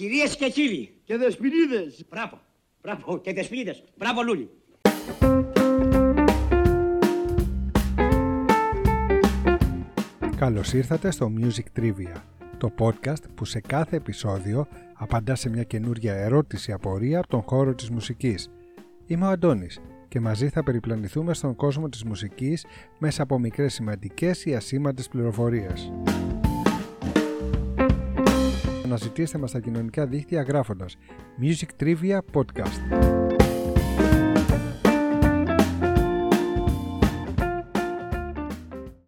Κυρίες και κύριοι. Και δεσποινίδες. Μπράβο. Μπράβο. Και δεσποινίδες. Μπράβο Λούλη. Καλώς ήρθατε στο Music Trivia, το podcast που σε κάθε επεισόδιο απαντά σε μια καινούρια ερώτηση απορία από τον χώρο της μουσικής. Είμαι ο Αντώνης και μαζί θα περιπλανηθούμε στον κόσμο της μουσικής μέσα από μικρές σημαντικές ή ασήμαντες πληροφορίες. Αναζητήστε μας στα κοινωνικά δίκτυα γράφοντας Music Trivia Podcast.